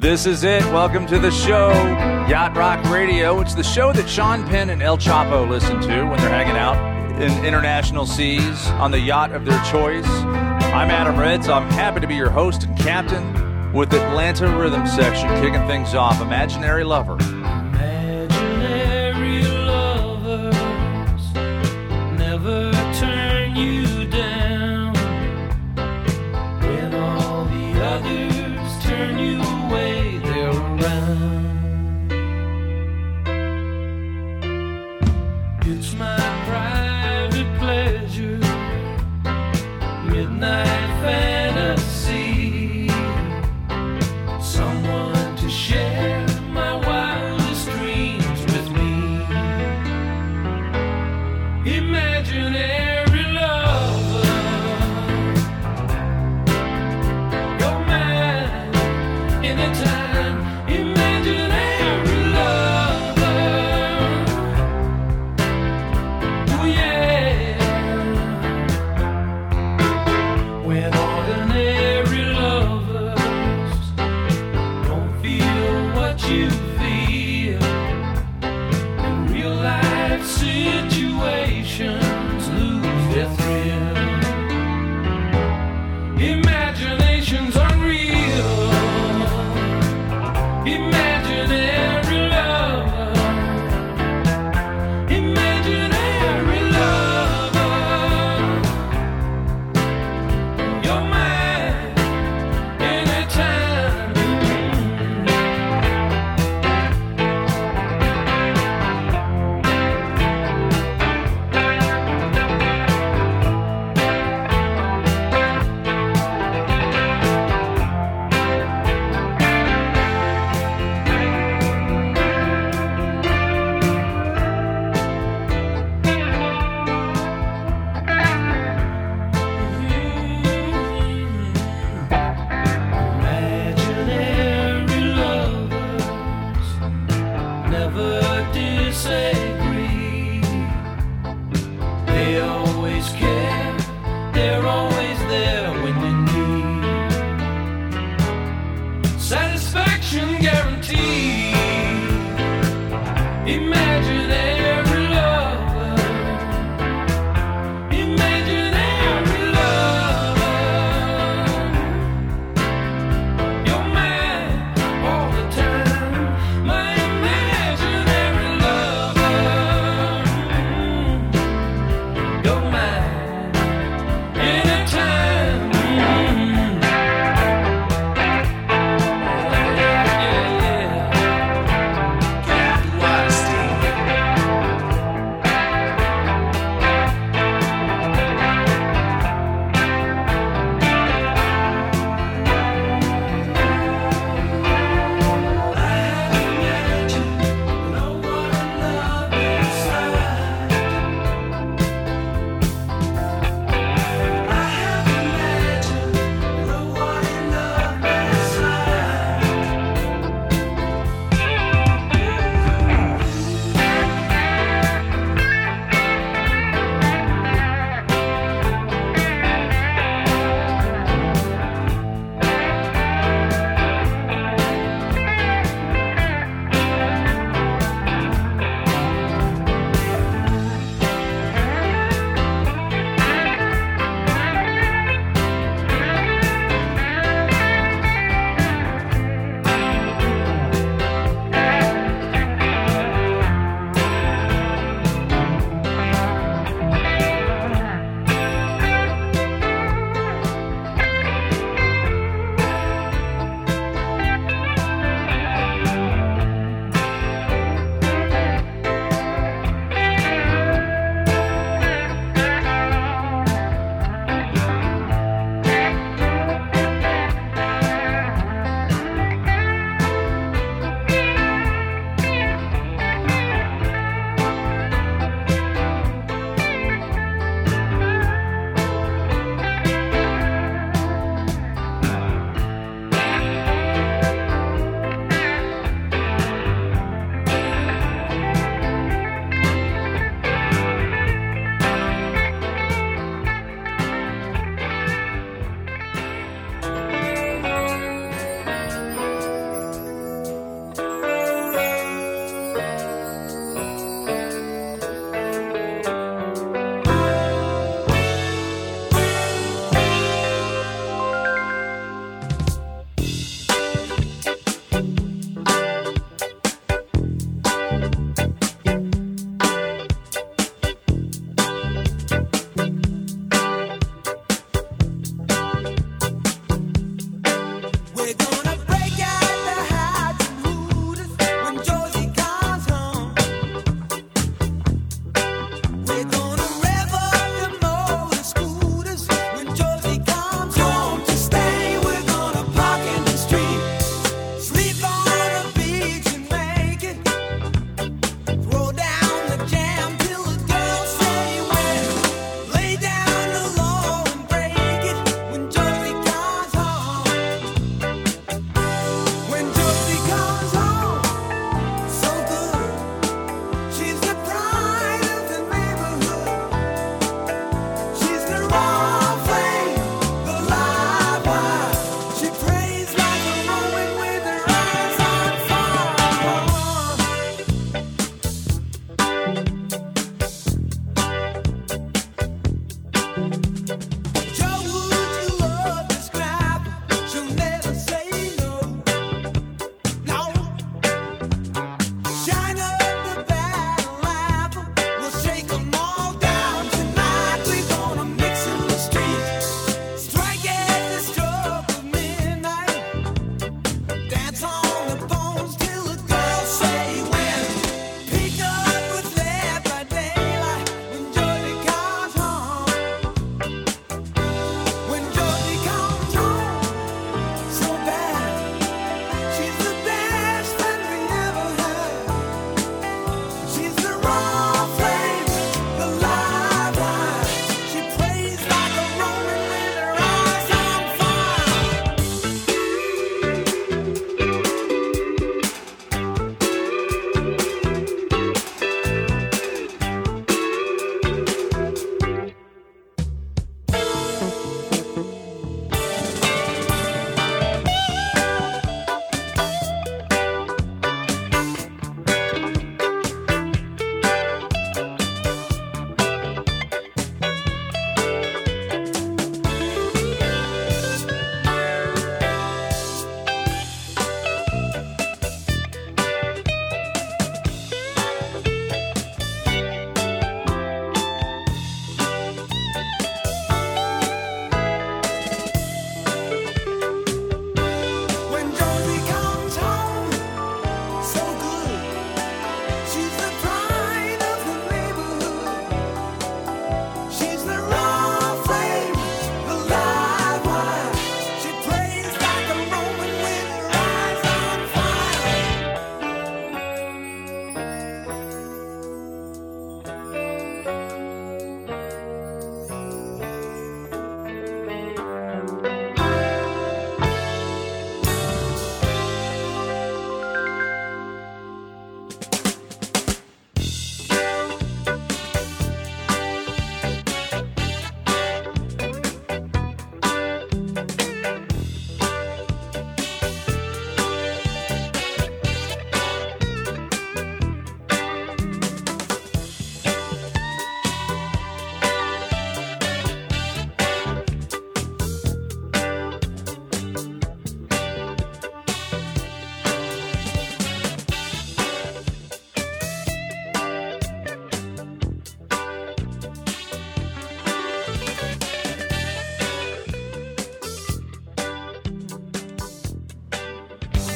This is it. Welcome to the show, Yacht Rock Radio. It's the show that Sean Penn and El Chapo listen to when they're hanging out in international seas on the yacht of their choice. I'm Adam Ritz. I'm happy to be your host and captain with Atlanta Rhythm Section kicking things off. Imaginary Lover.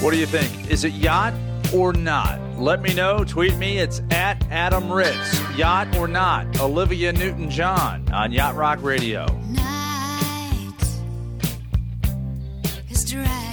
What do you think? Is it yacht or not? Let me know. Tweet me. It's at Adam Ritz. Yacht or not? Olivia Newton John on Yacht Rock Radio. Night is dry.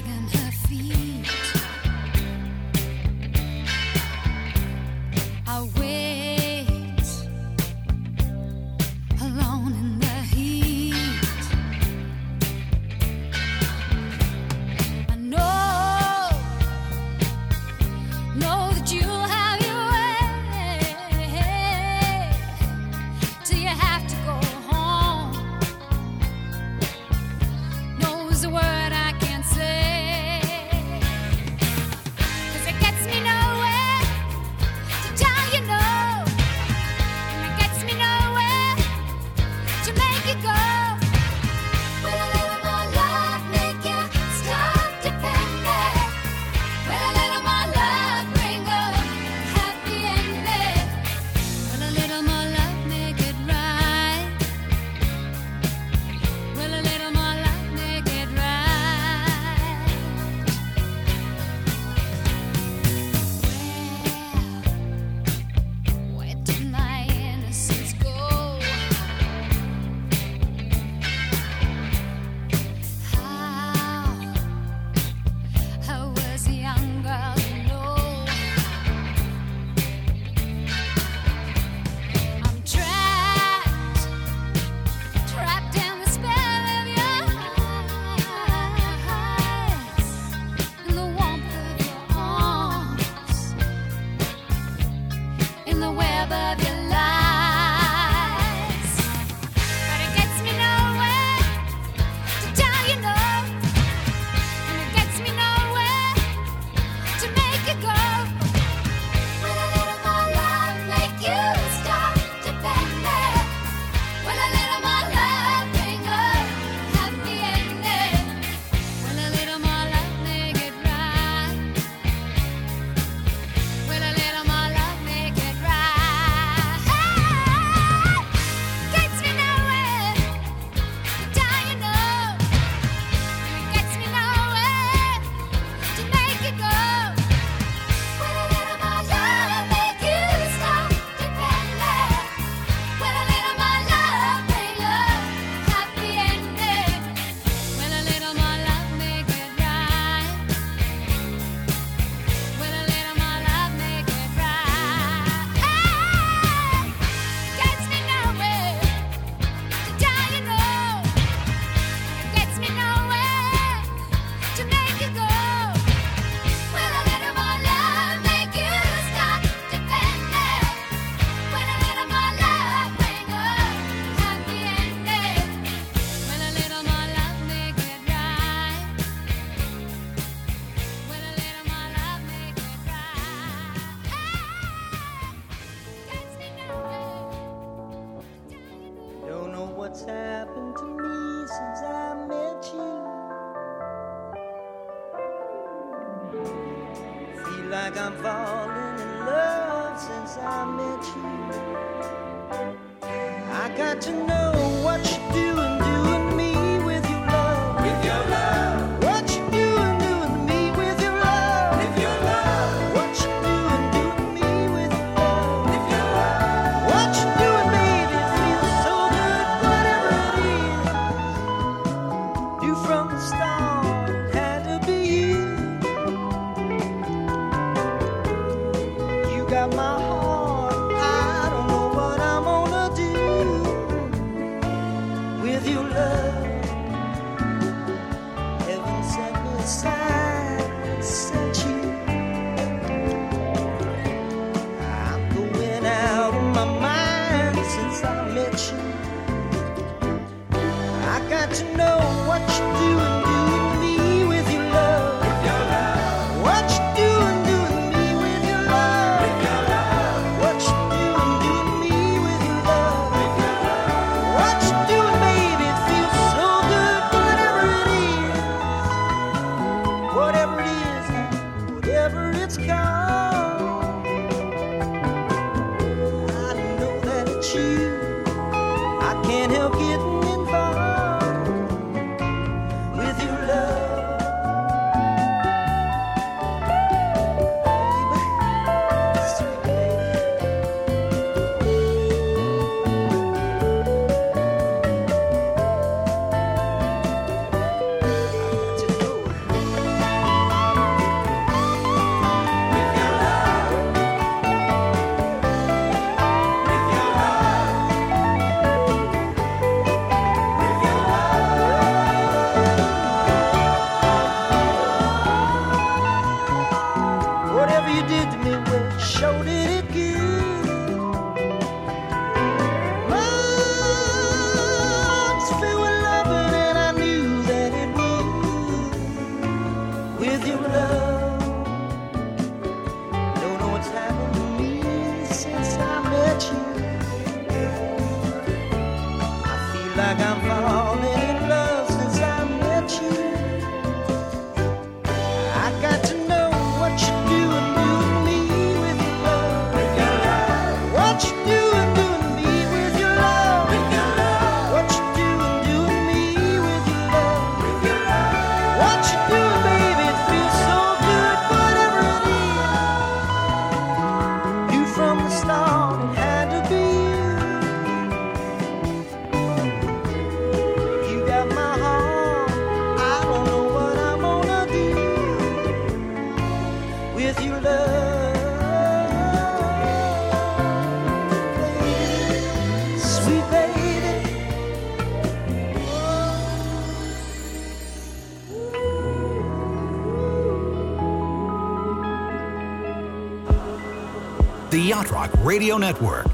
Yacht Rock Radio Network.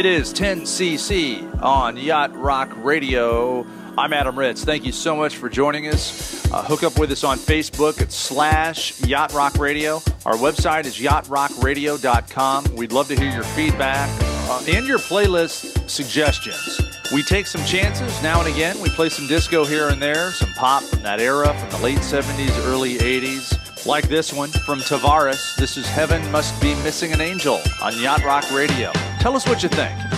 It is 10cc on Yacht Rock Radio. I'm Adam Ritz. Thank you so much for joining us. Uh, hook up with us on Facebook at slash Yacht Rock Radio. Our website is yachtrockradio.com. We'd love to hear your feedback uh, and your playlist suggestions. We take some chances now and again. We play some disco here and there, some pop from that era, from the late 70s, early 80s. Like this one from Tavares. This is Heaven Must Be Missing an Angel on Yacht Rock Radio. Tell us what you think.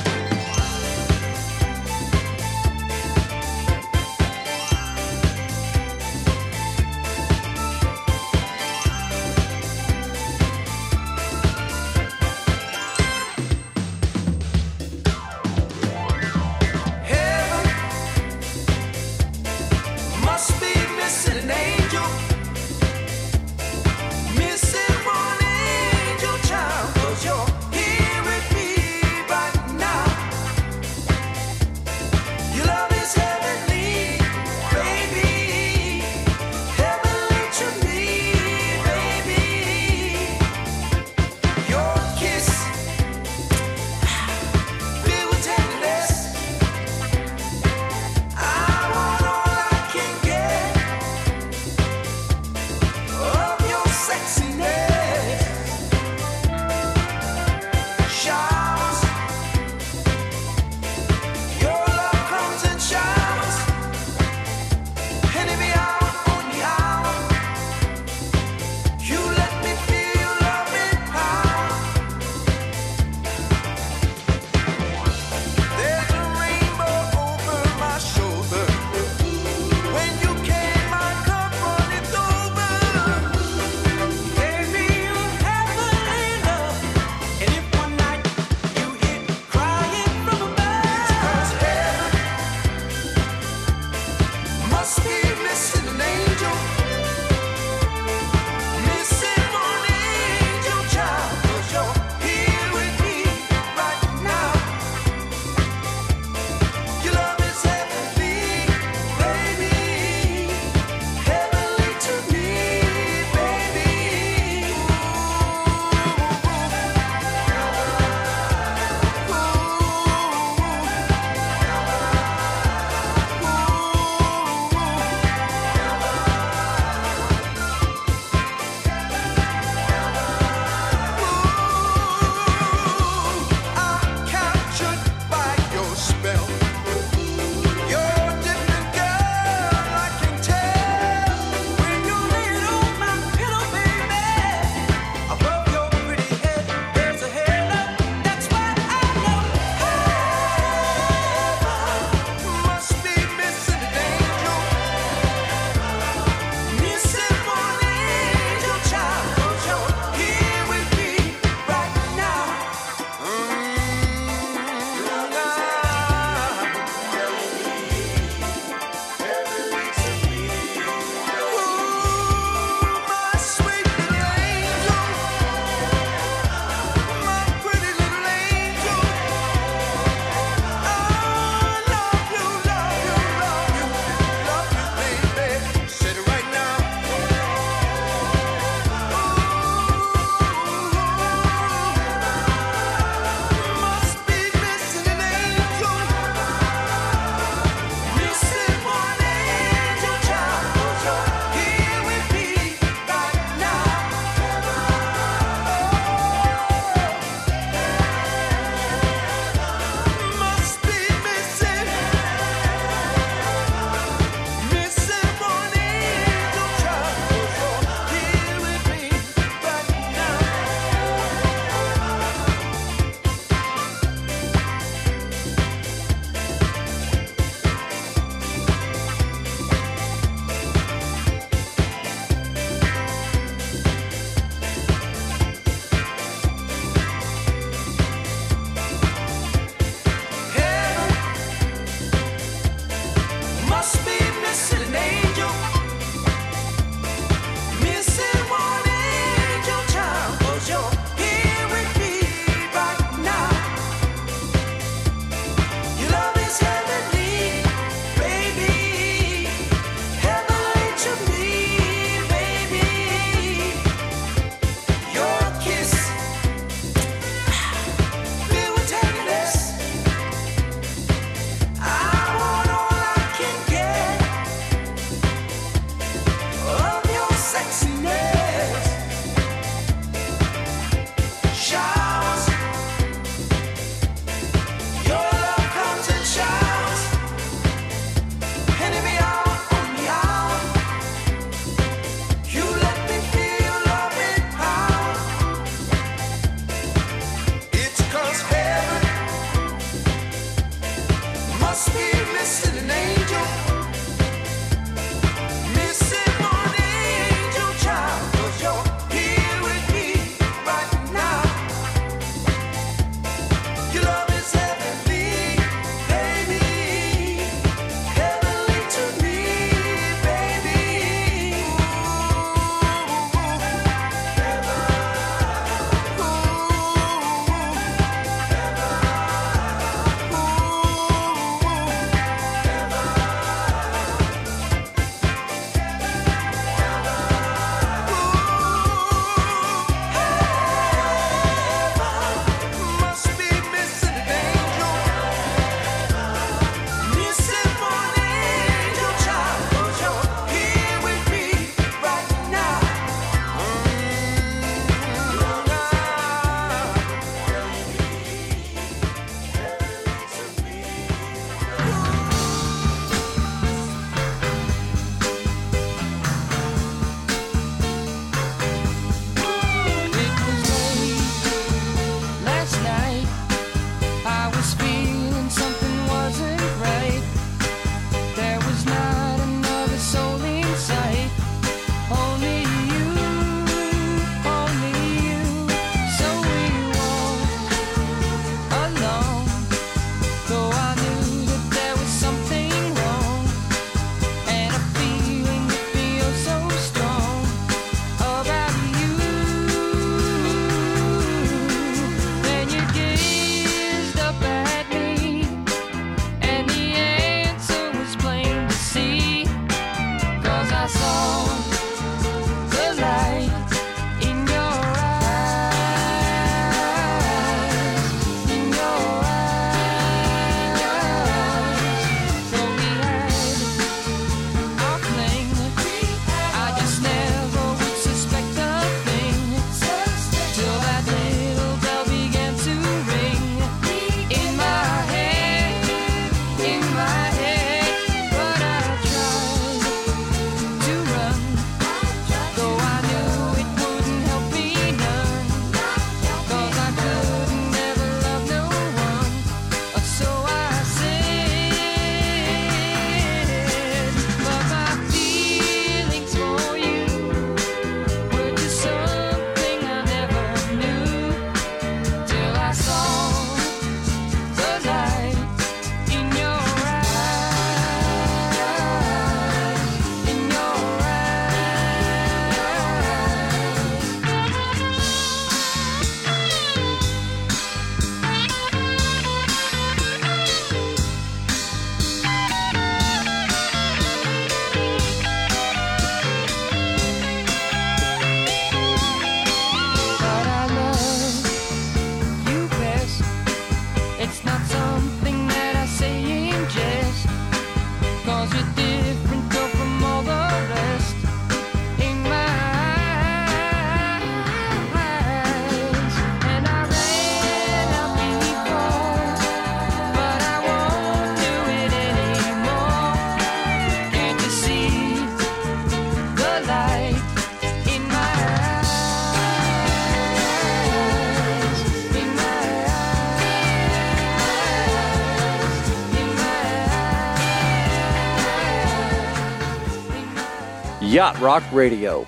Rock Radio.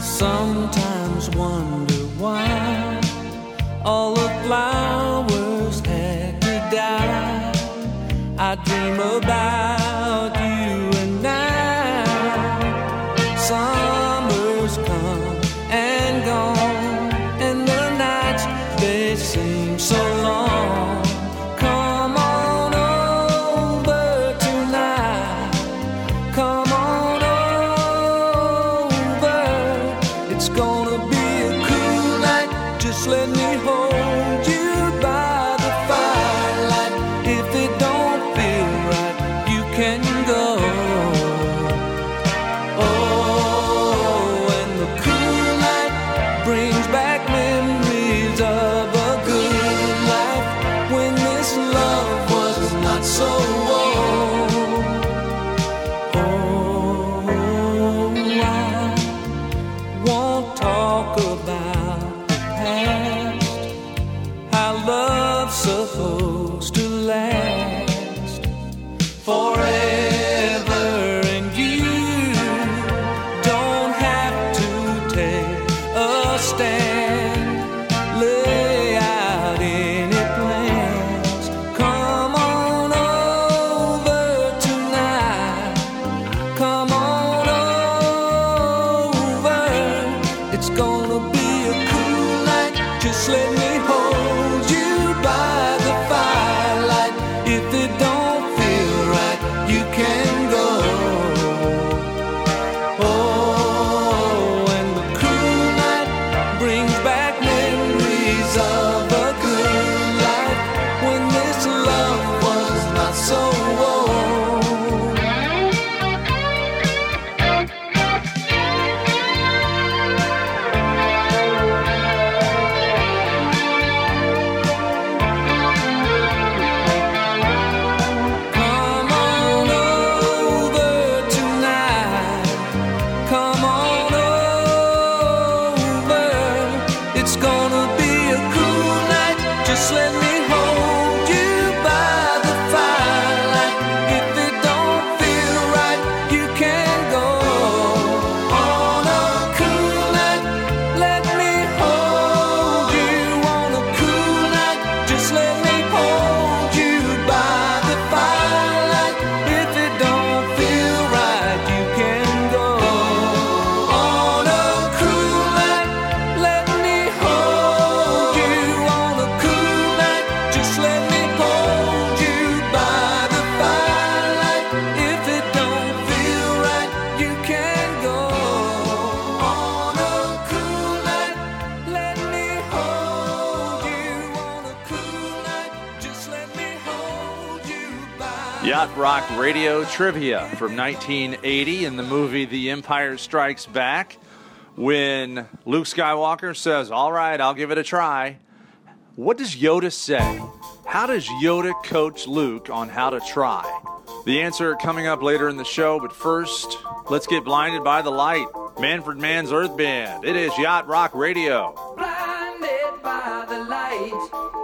sometimes wonder why all the flowers had to die. I dream about. just let me Rock Radio trivia from 1980 in the movie The Empire Strikes Back. When Luke Skywalker says, All right, I'll give it a try, what does Yoda say? How does Yoda coach Luke on how to try? The answer coming up later in the show, but first, let's get blinded by the light. Manfred Mann's Earth Band. It is Yacht Rock Radio. Blinded by the light.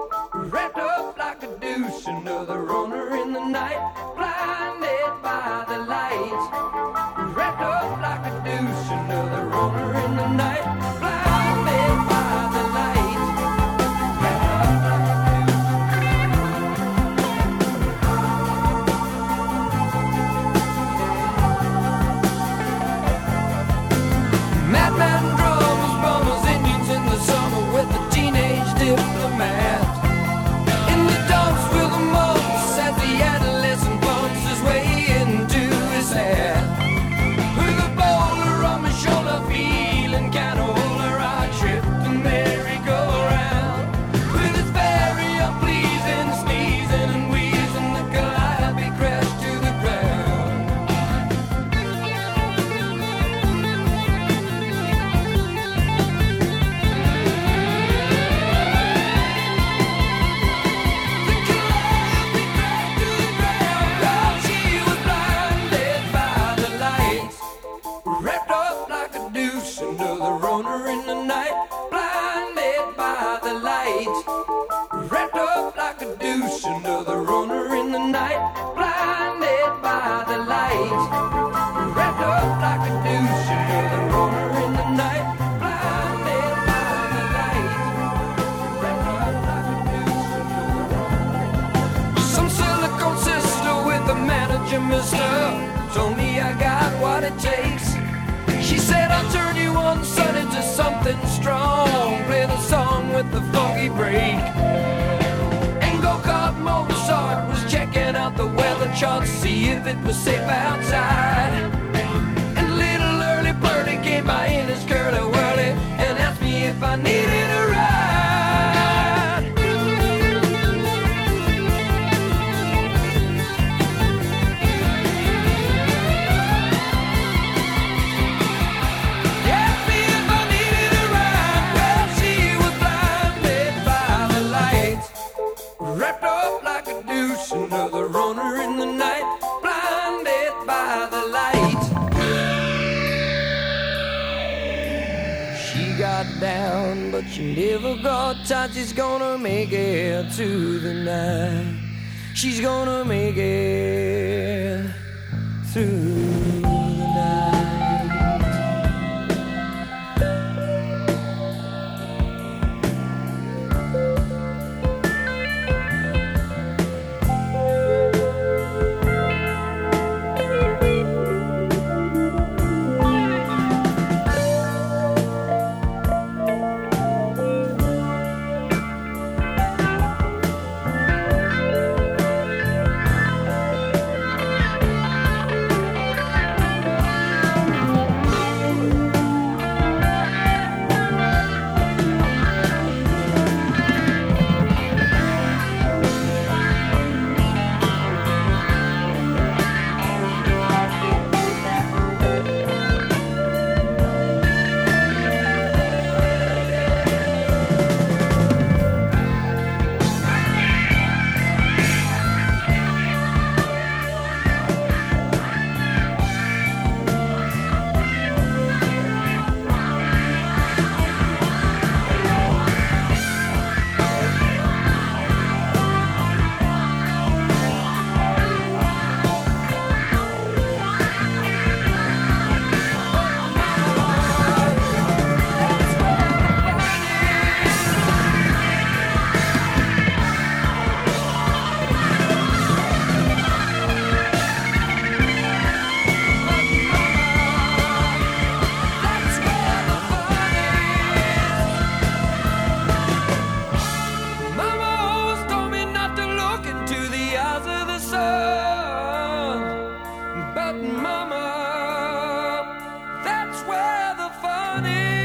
gonna make it through the night. She's gonna make it through. down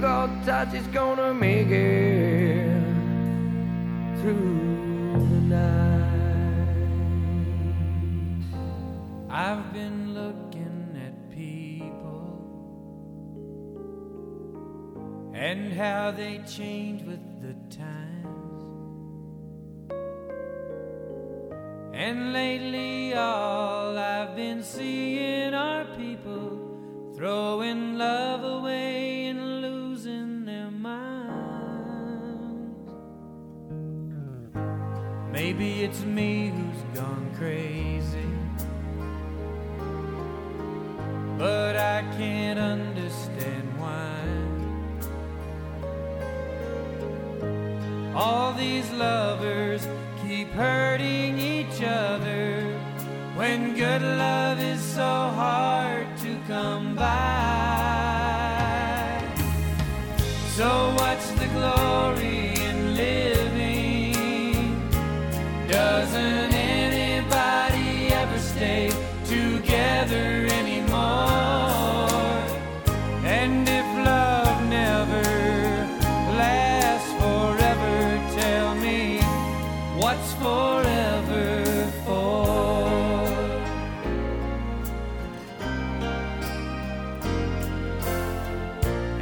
touch is gonna make it through the night. I've been looking at people and how they change with the times. And lately, all I've been seeing are people throwing love away Maybe it's me who's gone crazy, but I can't understand why. All these lovers keep hurting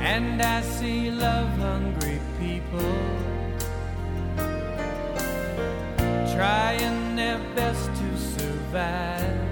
And I see love hungry people trying their best to survive.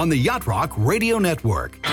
On the Yacht Rock Radio Network.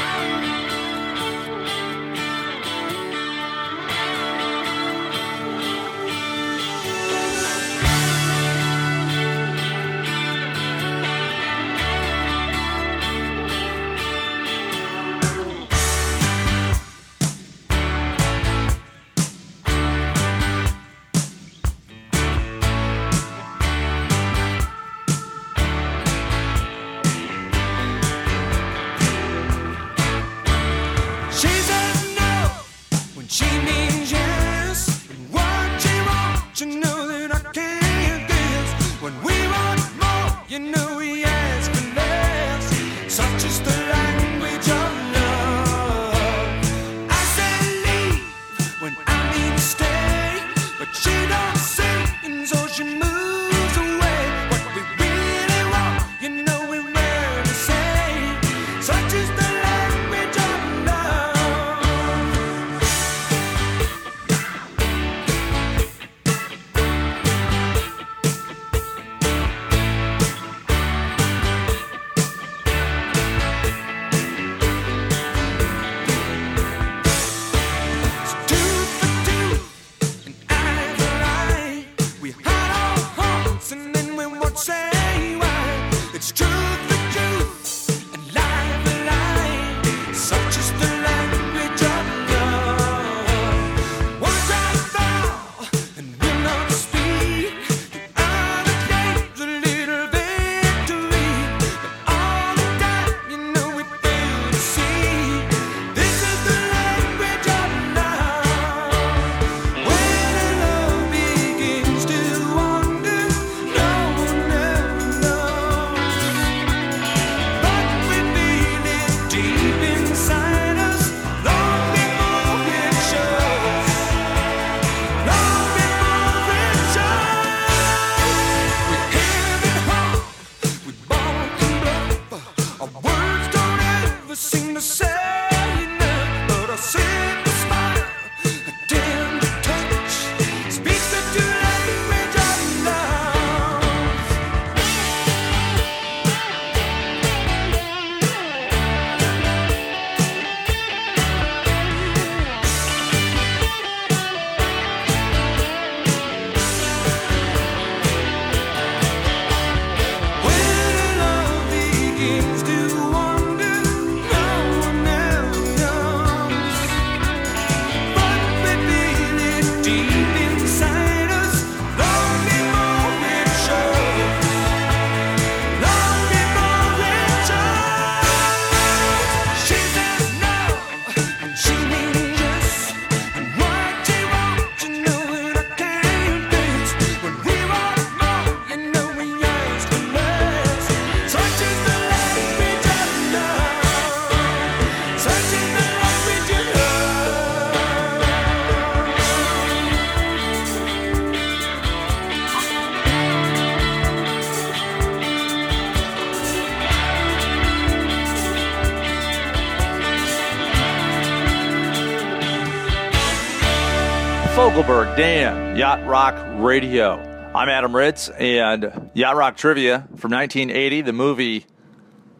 Dan, Yacht Rock Radio. I'm Adam Ritz, and Yacht Rock Trivia from 1980, the movie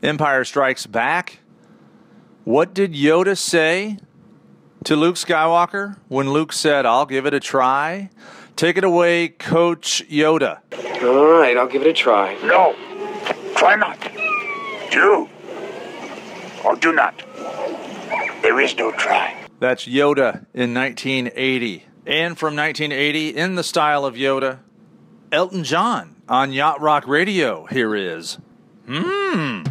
Empire Strikes Back. What did Yoda say to Luke Skywalker when Luke said, I'll give it a try? Take it away, Coach Yoda. All right, I'll give it a try. No, try not. Do or do not. There is no try. That's Yoda in 1980. And from 1980, in the style of Yoda, Elton John on Yacht Rock Radio. Here is. Hmm.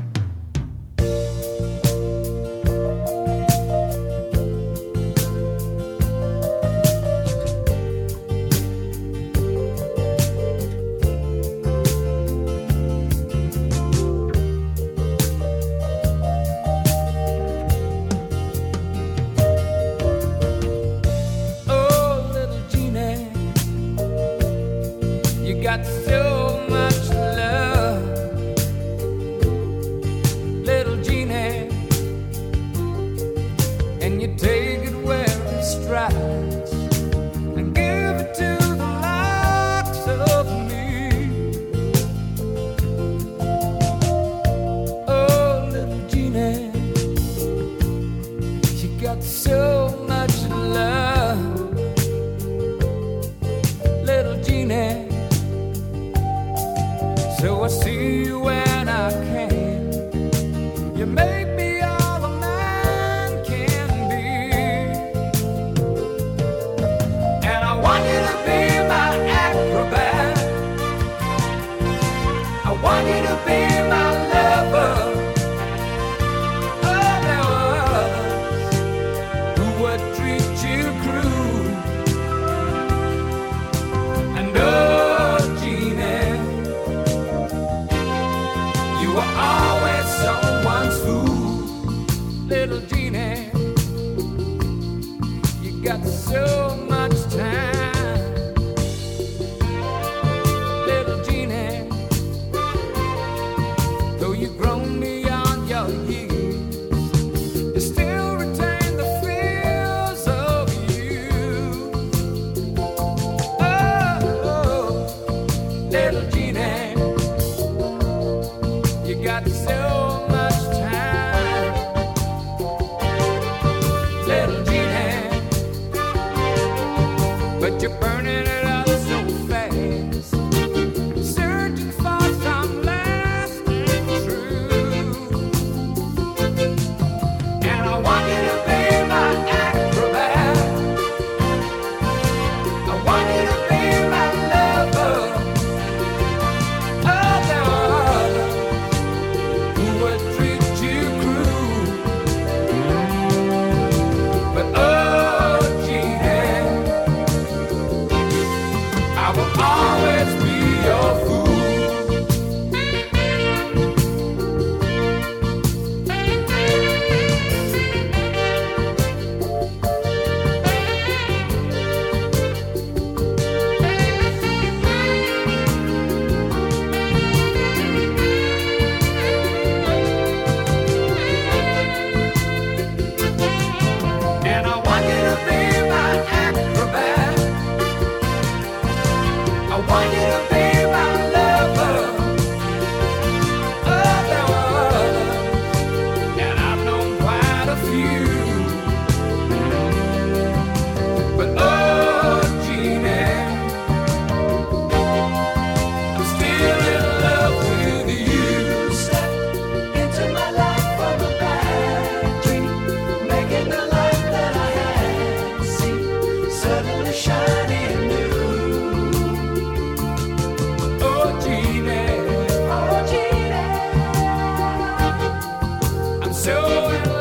soul.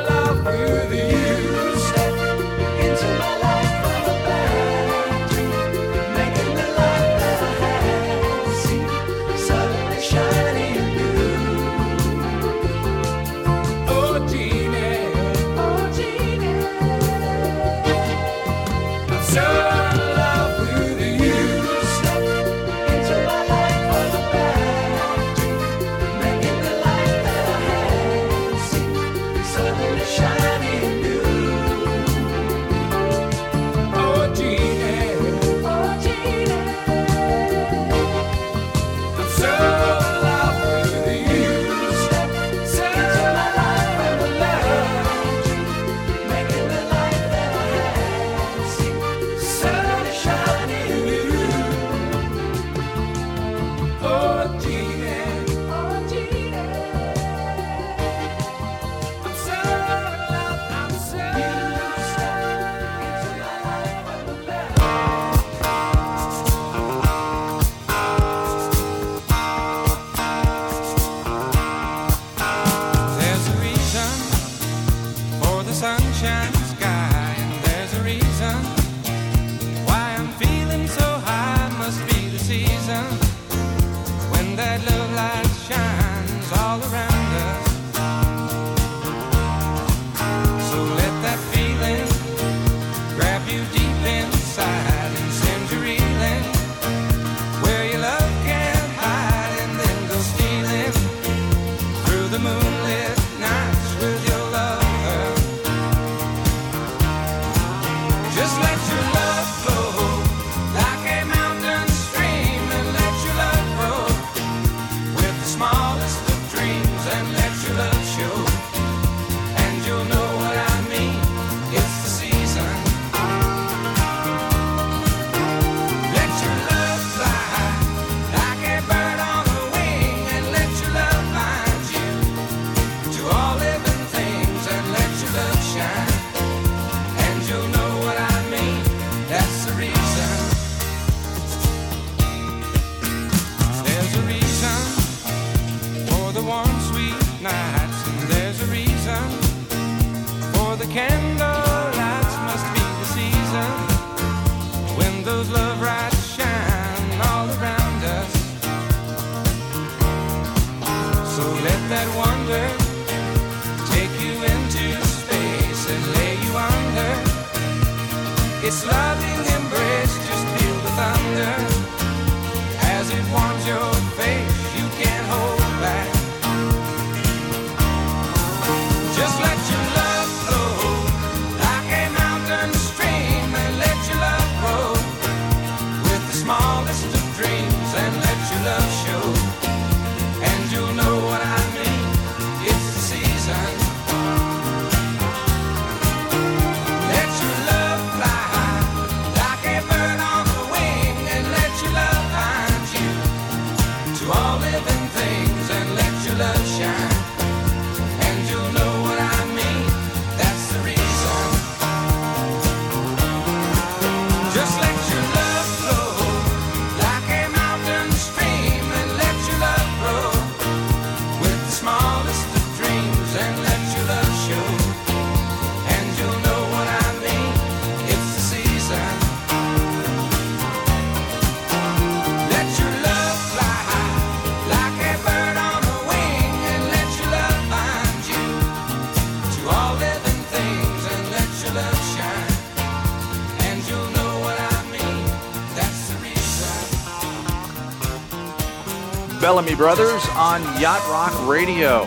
Brothers on Yacht Rock Radio.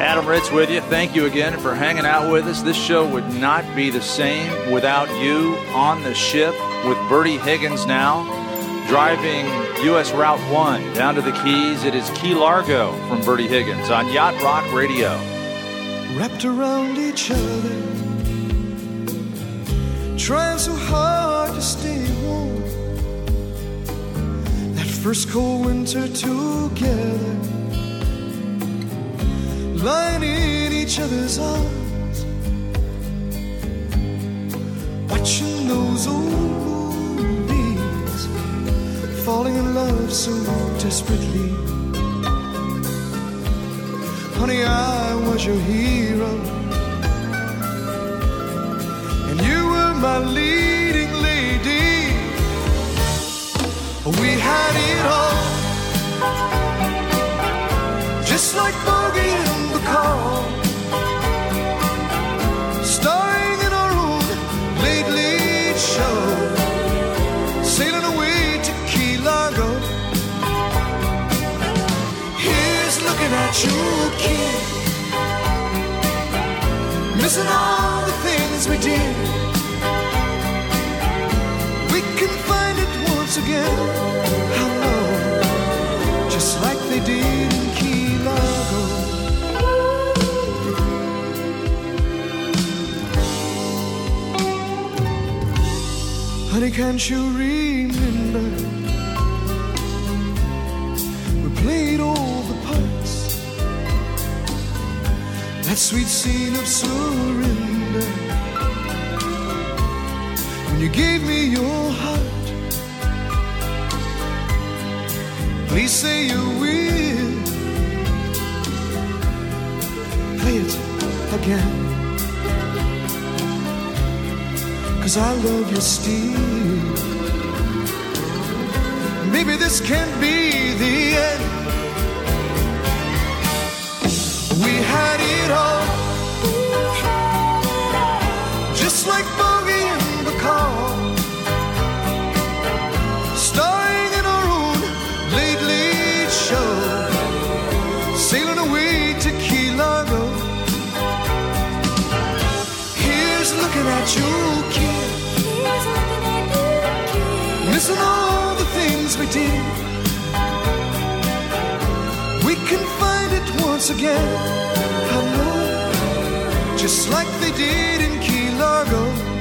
Adam Ritz with you. Thank you again for hanging out with us. This show would not be the same without you on the ship with Bertie Higgins now, driving U.S. Route 1 down to the Keys. It is Key Largo from Bertie Higgins on Yacht Rock Radio. wrapped around each other, trying so hard to stay first cold winter together, lying in each other's arms, watching those old movies, falling in love so desperately. Honey, I was your hero. And you were my leading lady. We had it all. Just like Bogie and Bacall. Starring in our own late, late show. Sailing away to Key Largo. Here's looking at you, kid. Missing all the things we did. Just like they did in Key Largo. Honey, can't you remember? We played all the parts. That sweet scene of surrender. When you gave me your heart. Please say you will. Play it again. Cause I love you still. maybe this can be the end. Missing all the things we did. We can find it once again. I know, just like they did in Key Largo.